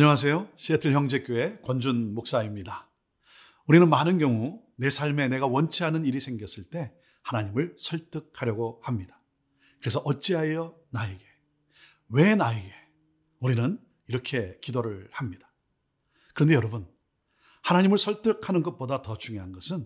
안녕하세요. 시애틀 형제교회 권준 목사입니다. 우리는 많은 경우 내 삶에 내가 원치 않은 일이 생겼을 때 하나님을 설득하려고 합니다. 그래서 어찌하여 나에게, 왜 나에게 우리는 이렇게 기도를 합니다. 그런데 여러분, 하나님을 설득하는 것보다 더 중요한 것은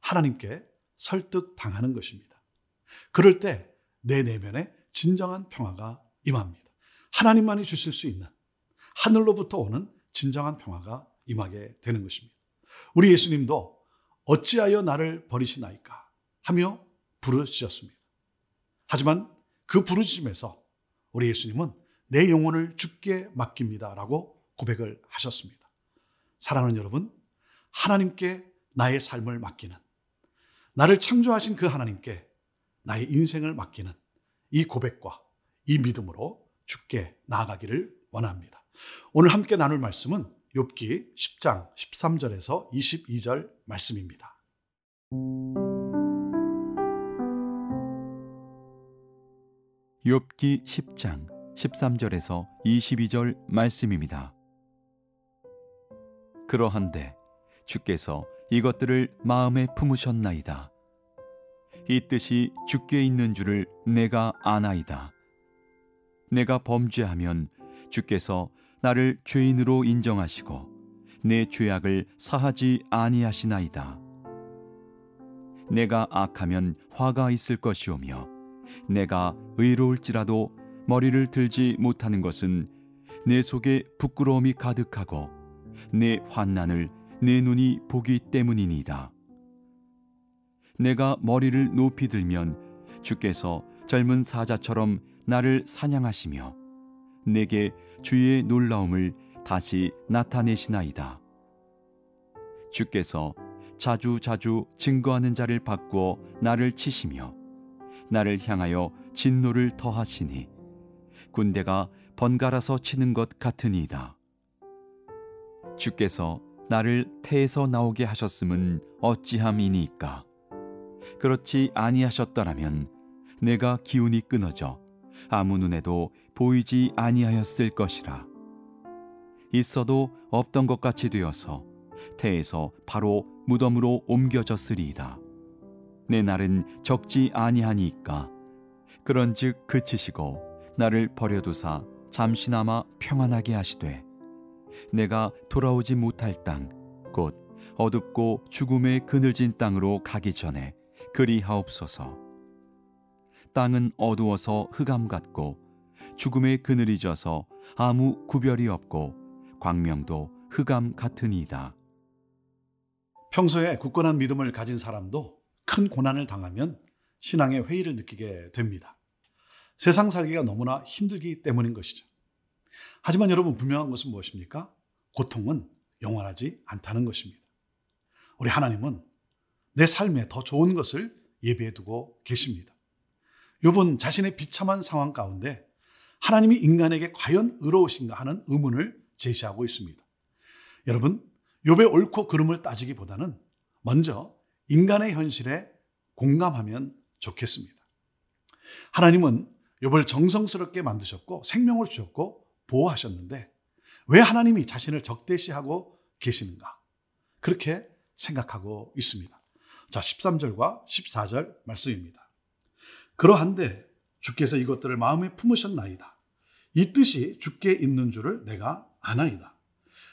하나님께 설득당하는 것입니다. 그럴 때 내 내면에 진정한 평화가 임합니다. 하나님만이 주실 수 있는 하늘로부터 오는 진정한 평화가 임하게 되는 것입니다. 우리 예수님도 어찌하여 나를 버리시나이까 하며 부르셨습니다. 하지만 그 부르심에서 우리 예수님은 내 영혼을 죽게 맡깁니다라고 고백을 하셨습니다. 사랑하는 여러분, 하나님께 나의 삶을 맡기는 나를 창조하신 그 하나님께 나의 인생을 맡기는 이 고백과 이 믿음으로 죽게 나아가기를 원합니다. 오늘 함께 나눌 말씀은 욥기 10장 13절에서 22절 말씀입니다. 욥기 10장 13절에서 22절 말씀입니다. 그러한데 주께서 이것들을 마음에 품으셨나이다. 이 뜻이 주께 있는 줄을 내가 아나이다. 내가 범죄하면 주께서 나를 죄인으로 인정하시고 내 죄악을 사하지 아니하시나이다. 내가 악하면 화가 있을 것이오며 내가 의로울지라도 머리를 들지 못하는 것은 내 속에 부끄러움이 가득하고 내 환난을 내 눈이 보기 때문이니이다. 내가 머리를 높이 들면 주께서 젊은 사자처럼 나를 사냥하시며 내게 주의 놀라움을 다시 나타내시나이다. 주께서 자주 자주 증거하는 자를 바꾸어 나를 치시며 나를 향하여 진노를 더하시니 군대가 번갈아서 치는 것 같으니이다. 주께서 나를 태에서 나오게 하셨음은 어찌함이니까. 그렇지 아니하셨더라면 내가 기운이 끊어져 아무 눈에도 보이지 아니하였을 것이라. 있어도 없던 것 같이 되어서 태에서 바로 무덤으로 옮겨졌으리이다. 내 날은 적지 아니하니까 그런즉 그치시고 나를 버려두사 잠시나마 평안하게 하시되 내가 돌아오지 못할 땅 곧 어둡고 죽음의 그늘진 땅으로 가기 전에 그리하옵소서. 땅은 어두워서 흑암 같고 죽음의 그늘이 져서 아무 구별이 없고 광명도 흑암 같으니이다. 평소에 굳건한 믿음을 가진 사람도 큰 고난을 당하면 신앙의 회의를 느끼게 됩니다. 세상 살기가 너무나 힘들기 때문인 것이죠. 하지만 여러분 분명한 것은 무엇입니까? 고통은 영원하지 않다는 것입니다. 우리 하나님은 내 삶에 더 좋은 것을 예비해 두고 계십니다. 욥은 자신의 비참한 상황 가운데 하나님이 인간에게 과연 의로우신가 하는 의문을 제시하고 있습니다. 여러분, 욥의 옳고 그름을 따지기보다는 먼저 인간의 현실에 공감하면 좋겠습니다. 하나님은 욥을 정성스럽게 만드셨고 생명을 주셨고 보호하셨는데 왜 하나님이 자신을 적대시하고 계시는가? 그렇게 생각하고 있습니다. 자, 13절과 14절 말씀입니다. 그러한데 주께서 이것들을 마음에 품으셨나이다. 이 뜻이 주께 있는 줄을 내가 아나이다.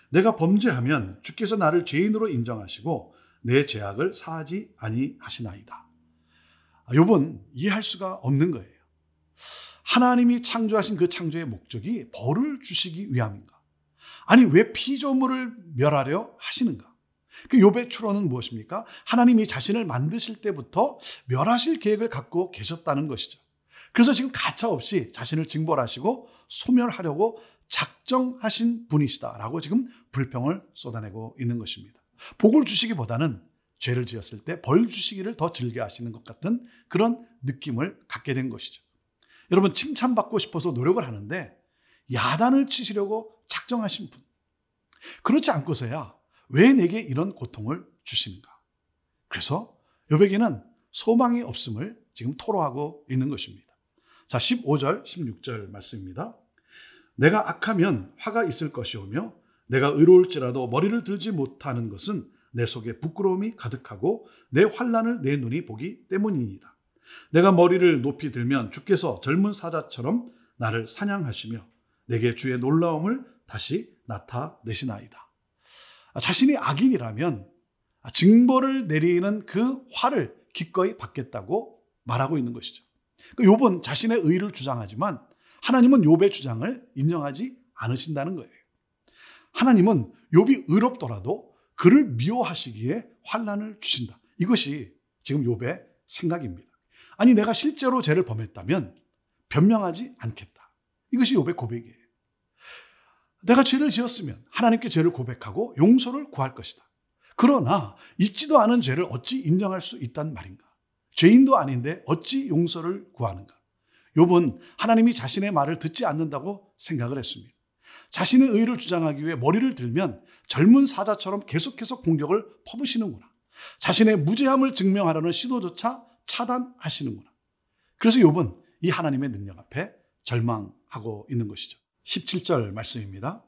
내가 범죄하면 주께서 나를 죄인으로 인정하시고 내 죄악을 사하지 아니하시나이다. 욥은 이해할 수가 없는 거예요. 하나님이 창조하신 그 창조의 목적이 벌을 주시기 위함인가? 아니 왜 피조물을 멸하려 하시는가? 그 욥의 추론은 무엇입니까? 하나님이 자신을 만드실 때부터 멸하실 계획을 갖고 계셨다는 것이죠. 그래서 지금 가차 없이 자신을 징벌하시고 소멸하려고 작정하신 분이시다라고 지금 불평을 쏟아내고 있는 것입니다. 복을 주시기보다는 죄를 지었을 때 벌 주시기를 더 즐겨 하시는 것 같은 그런 느낌을 갖게 된 것이죠. 여러분 칭찬받고 싶어서 노력을 하는데 야단을 치시려고 작정하신 분. 그렇지 않고서야 왜 내게 이런 고통을 주시는가? 그래서 여백에는 소망이 없음을 지금 토로하고 있는 것입니다. 자, 15절, 16절 말씀입니다. 내가 악하면 화가 있을 것이오며 내가 의로울지라도 머리를 들지 못하는 것은 내 속에 부끄러움이 가득하고 내 환란을 내 눈이 보기 때문이니다. 내가 머리를 높이 들면 주께서 젊은 사자처럼 나를 사냥하시며 내게 주의 놀라움을 다시 나타내시나이다. 아, 자신이 악인이라면 징벌을 내리는 그 화를 기꺼이 받겠다고 말하고 있는 것이죠. 욥은 그러니까 자신의 의를 주장하지만 하나님은 욥의 주장을 인정하지 않으신다는 거예요. 하나님은 욥이 의롭더라도 그를 미워하시기에 환란을 주신다. 이것이 지금 욥의 생각입니다. 아니 내가 실제로 죄를 범했다면 변명하지 않겠다. 이것이 욥의 고백이에요. 내가 죄를 지었으면 하나님께 죄를 고백하고 용서를 구할 것이다. 그러나 잊지도 않은 죄를 어찌 인정할 수 있단 말인가? 죄인도 아닌데 어찌 용서를 구하는가? 욥은 하나님이 자신의 말을 듣지 않는다고 생각을 했습니다. 자신의 의를 주장하기 위해 머리를 들면 젊은 사자처럼 계속해서 공격을 퍼부시는구나. 자신의 무죄함을 증명하려는 시도조차 차단하시는구나. 그래서 욥은 이 하나님의 능력 앞에 절망하고 있는 것이죠. 17절 말씀입니다.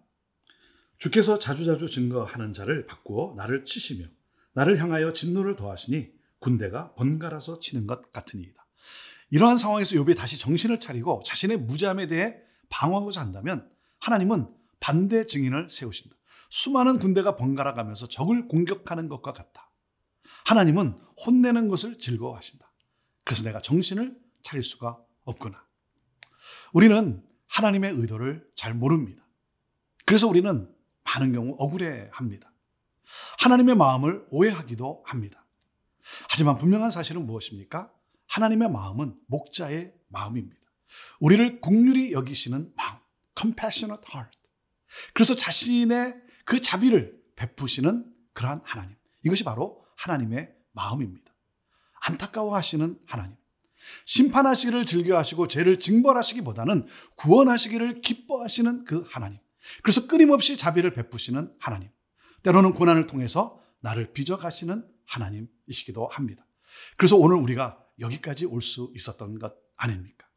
주께서 자주자주 증거하는 자를 바꾸어 나를 치시며 나를 향하여 진노를 더하시니 군대가 번갈아서 치는 것 같으니이다. 이러한 상황에서 욥이 다시 정신을 차리고 자신의 무죄함에 대해 방어하고자 한다면 하나님은 반대 증인을 세우신다. 수많은 군대가 번갈아 가면서 적을 공격하는 것과 같다. 하나님은 혼내는 것을 즐거워하신다. 그래서 내가 정신을 차릴 수가 없구나. 우리는 하나님의 의도를 잘 모릅니다. 그래서 우리는 많은 경우 억울해 합니다. 하나님의 마음을 오해하기도 합니다. 하지만 분명한 사실은 무엇입니까? 하나님의 마음은 목자의 마음입니다. 우리를 국률이 여기시는 마음. compassionate heart. 그래서 자신의 그 자비를 베푸시는 그러한 하나님. 이것이 바로 하나님의 마음입니다. 안타까워하시는 하나님. 심판하시기를 즐겨하시고 죄를 징벌하시기보다는 구원하시기를 기뻐하시는 그 하나님. 그래서 끊임없이 자비를 베푸시는 하나님. 때로는 고난을 통해서 나를 빚어가시는 하나님이시기도 합니다. 그래서 오늘 우리가 여기까지 올 수 있었던 것 아닙니까?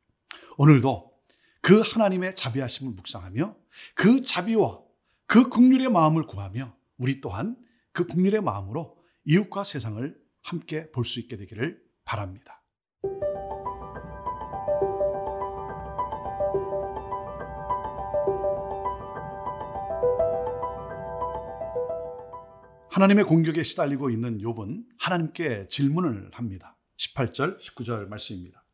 오늘도 그 하나님의 자비하심을 묵상하며 그 자비와 그 국률의 마음을 구하며 우리 또한 그 국률의 마음으로 이웃과 세상을 함께 볼 수 있게 되기를 바랍니다. 하나님의 공격에 시달리고 있는 욥은 하나님께 질문을 합니다. 18절, 19절 말씀입니다.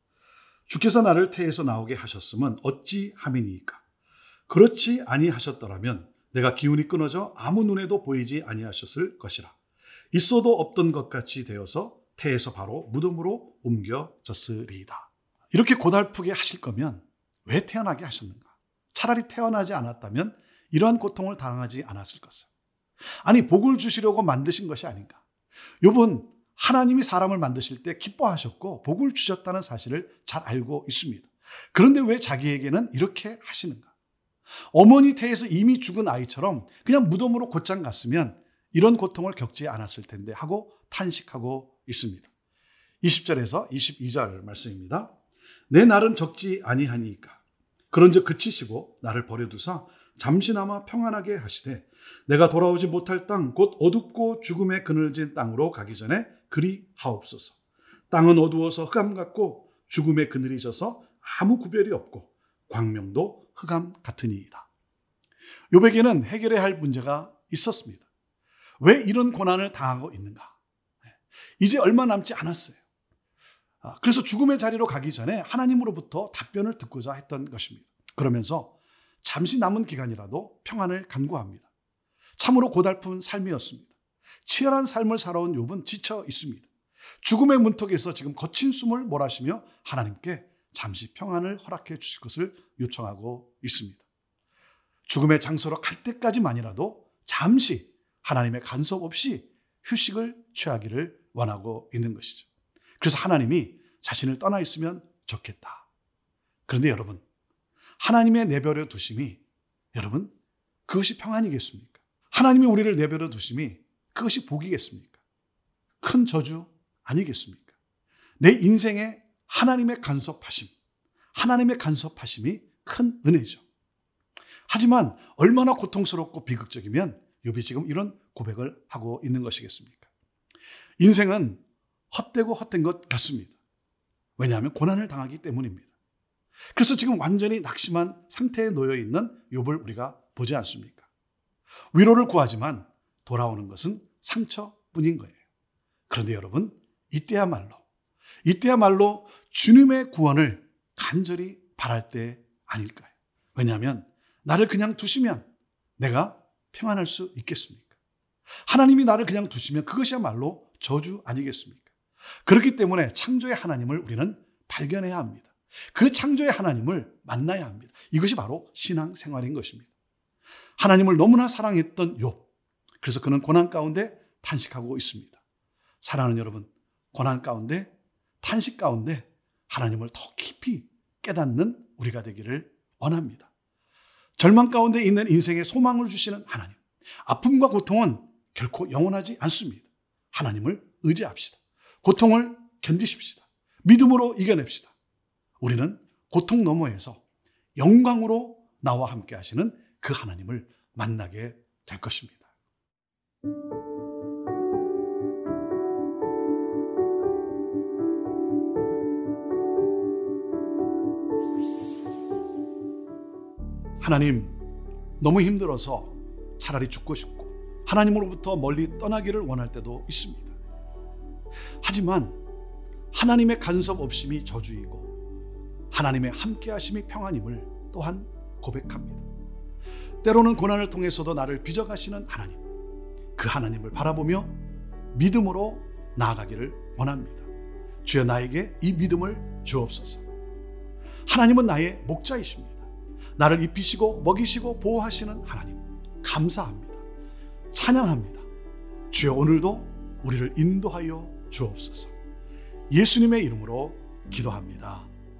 주께서 나를 태에서 나오게 하셨음은 어찌 함이니까? 그렇지 아니하셨더라면 내가 기운이 끊어져 아무 눈에도 보이지 아니하셨을 것이라. 있어도 없던 것 같이 되어서 태에서 바로 무덤으로 옮겨졌으리이다. 이렇게 고달프게 하실 거면 왜 태어나게 하셨는가? 차라리 태어나지 않았다면 이러한 고통을 당하지 않았을 것을. 아니 복을 주시려고 만드신 것이 아닌가? 욥은 하나님이 사람을 만드실 때 기뻐하셨고 복을 주셨다는 사실을 잘 알고 있습니다. 그런데 왜 자기에게는 이렇게 하시는가? 어머니 태에서 이미 죽은 아이처럼 그냥 무덤으로 곧장 갔으면 이런 고통을 겪지 않았을 텐데 하고 탄식하고 있습니다. 20절에서 22절 말씀입니다. 내 날은 적지 아니하니까 그런즉 그치시고 나를 버려두사 잠시나마 평안하게 하시되 내가 돌아오지 못할 땅 곧 어둡고 죽음의 그늘진 땅으로 가기 전에 그리 하옵소서. 땅은 어두워서 흑암 같고 죽음의 그늘이 져서 아무 구별이 없고 광명도 흑암 같으니이다. 요백에는 해결해야 할 문제가 있었습니다. 왜 이런 고난을 당하고 있는가? 이제 얼마 남지 않았어요. 아, 그래서 죽음의 자리로 가기 전에 하나님으로부터 답변을 듣고자 했던 것입니다. 그러면서 잠시 남은 기간이라도 평안을 간구합니다. 참으로 고달픈 삶이었습니다. 치열한 삶을 살아온 욥은 지쳐 있습니다. 죽음의 문턱에서 지금 거친 숨을 몰아쉬며 하나님께 잠시 평안을 허락해 주실 것을 요청하고 있습니다. 죽음의 장소로 갈 때까지만이라도 잠시 하나님의 간섭 없이 휴식을 취하기를 원하고 있는 것이죠. 그래서 하나님이 자신을 떠나 있으면 좋겠다. 그런데 여러분, 하나님의 내버려 두심이 여러분, 그것이 평안이겠습니까? 하나님이 우리를 내버려 두심이 그것이 복이겠습니까? 큰 저주 아니겠습니까? 내 인생에 하나님의 간섭하심, 하나님의 간섭하심이 큰 은혜죠. 하지만 얼마나 고통스럽고 비극적이면 욥이 지금 이런 고백을 하고 있는 것이겠습니까? 인생은 헛되고 헛된 것 같습니다. 왜냐하면 고난을 당하기 때문입니다. 그래서 지금 완전히 낙심한 상태에 놓여 있는 욥을 우리가 보지 않습니까? 위로를 구하지만 돌아오는 것은 상처뿐인 거예요. 그런데 여러분, 이때야말로 이때야말로 주님의 구원을 간절히 바랄 때 아닐까요? 왜냐하면 나를 그냥 두시면 내가 평안할 수 있겠습니까? 하나님이 나를 그냥 두시면 그것이야말로 저주 아니겠습니까? 그렇기 때문에 창조의 하나님을 우리는 발견해야 합니다. 그 창조의 하나님을 만나야 합니다. 이것이 바로 신앙 생활인 것입니다. 하나님을 너무나 사랑했던 욥. 그래서 그는 고난 가운데 탄식하고 있습니다. 사랑하는 여러분, 고난 가운데, 탄식 가운데 하나님을 더 깊이 깨닫는 우리가 되기를 원합니다. 절망 가운데 있는 인생에 소망을 주시는 하나님. 아픔과 고통은 결코 영원하지 않습니다. 하나님을 의지합시다. 고통을 견디십시다. 믿음으로 이겨냅시다. 우리는 고통 너머에서 영광으로 나와 함께 하시는 그 하나님을 만나게 될 것입니다. 하나님, 너무 힘들어서 차라리 죽고 싶고 하나님으로부터 멀리 떠나기를 원할 때도 있습니다. 하지만 하나님의 간섭 없음이 저주이고 하나님의 함께하심이 평안임을 또한 고백합니다. 때로는 고난을 통해서도 나를 빚어가시는 하나님, 그 하나님을 바라보며 믿음으로 나아가기를 원합니다. 주여 나에게 이 믿음을 주옵소서. 하나님은 나의 목자이십니다. 나를 입히시고 먹이시고 보호하시는 하나님, 감사합니다. 찬양합니다. 주여 오늘도 우리를 인도하여 주옵소서. 예수님의 이름으로 기도합니다.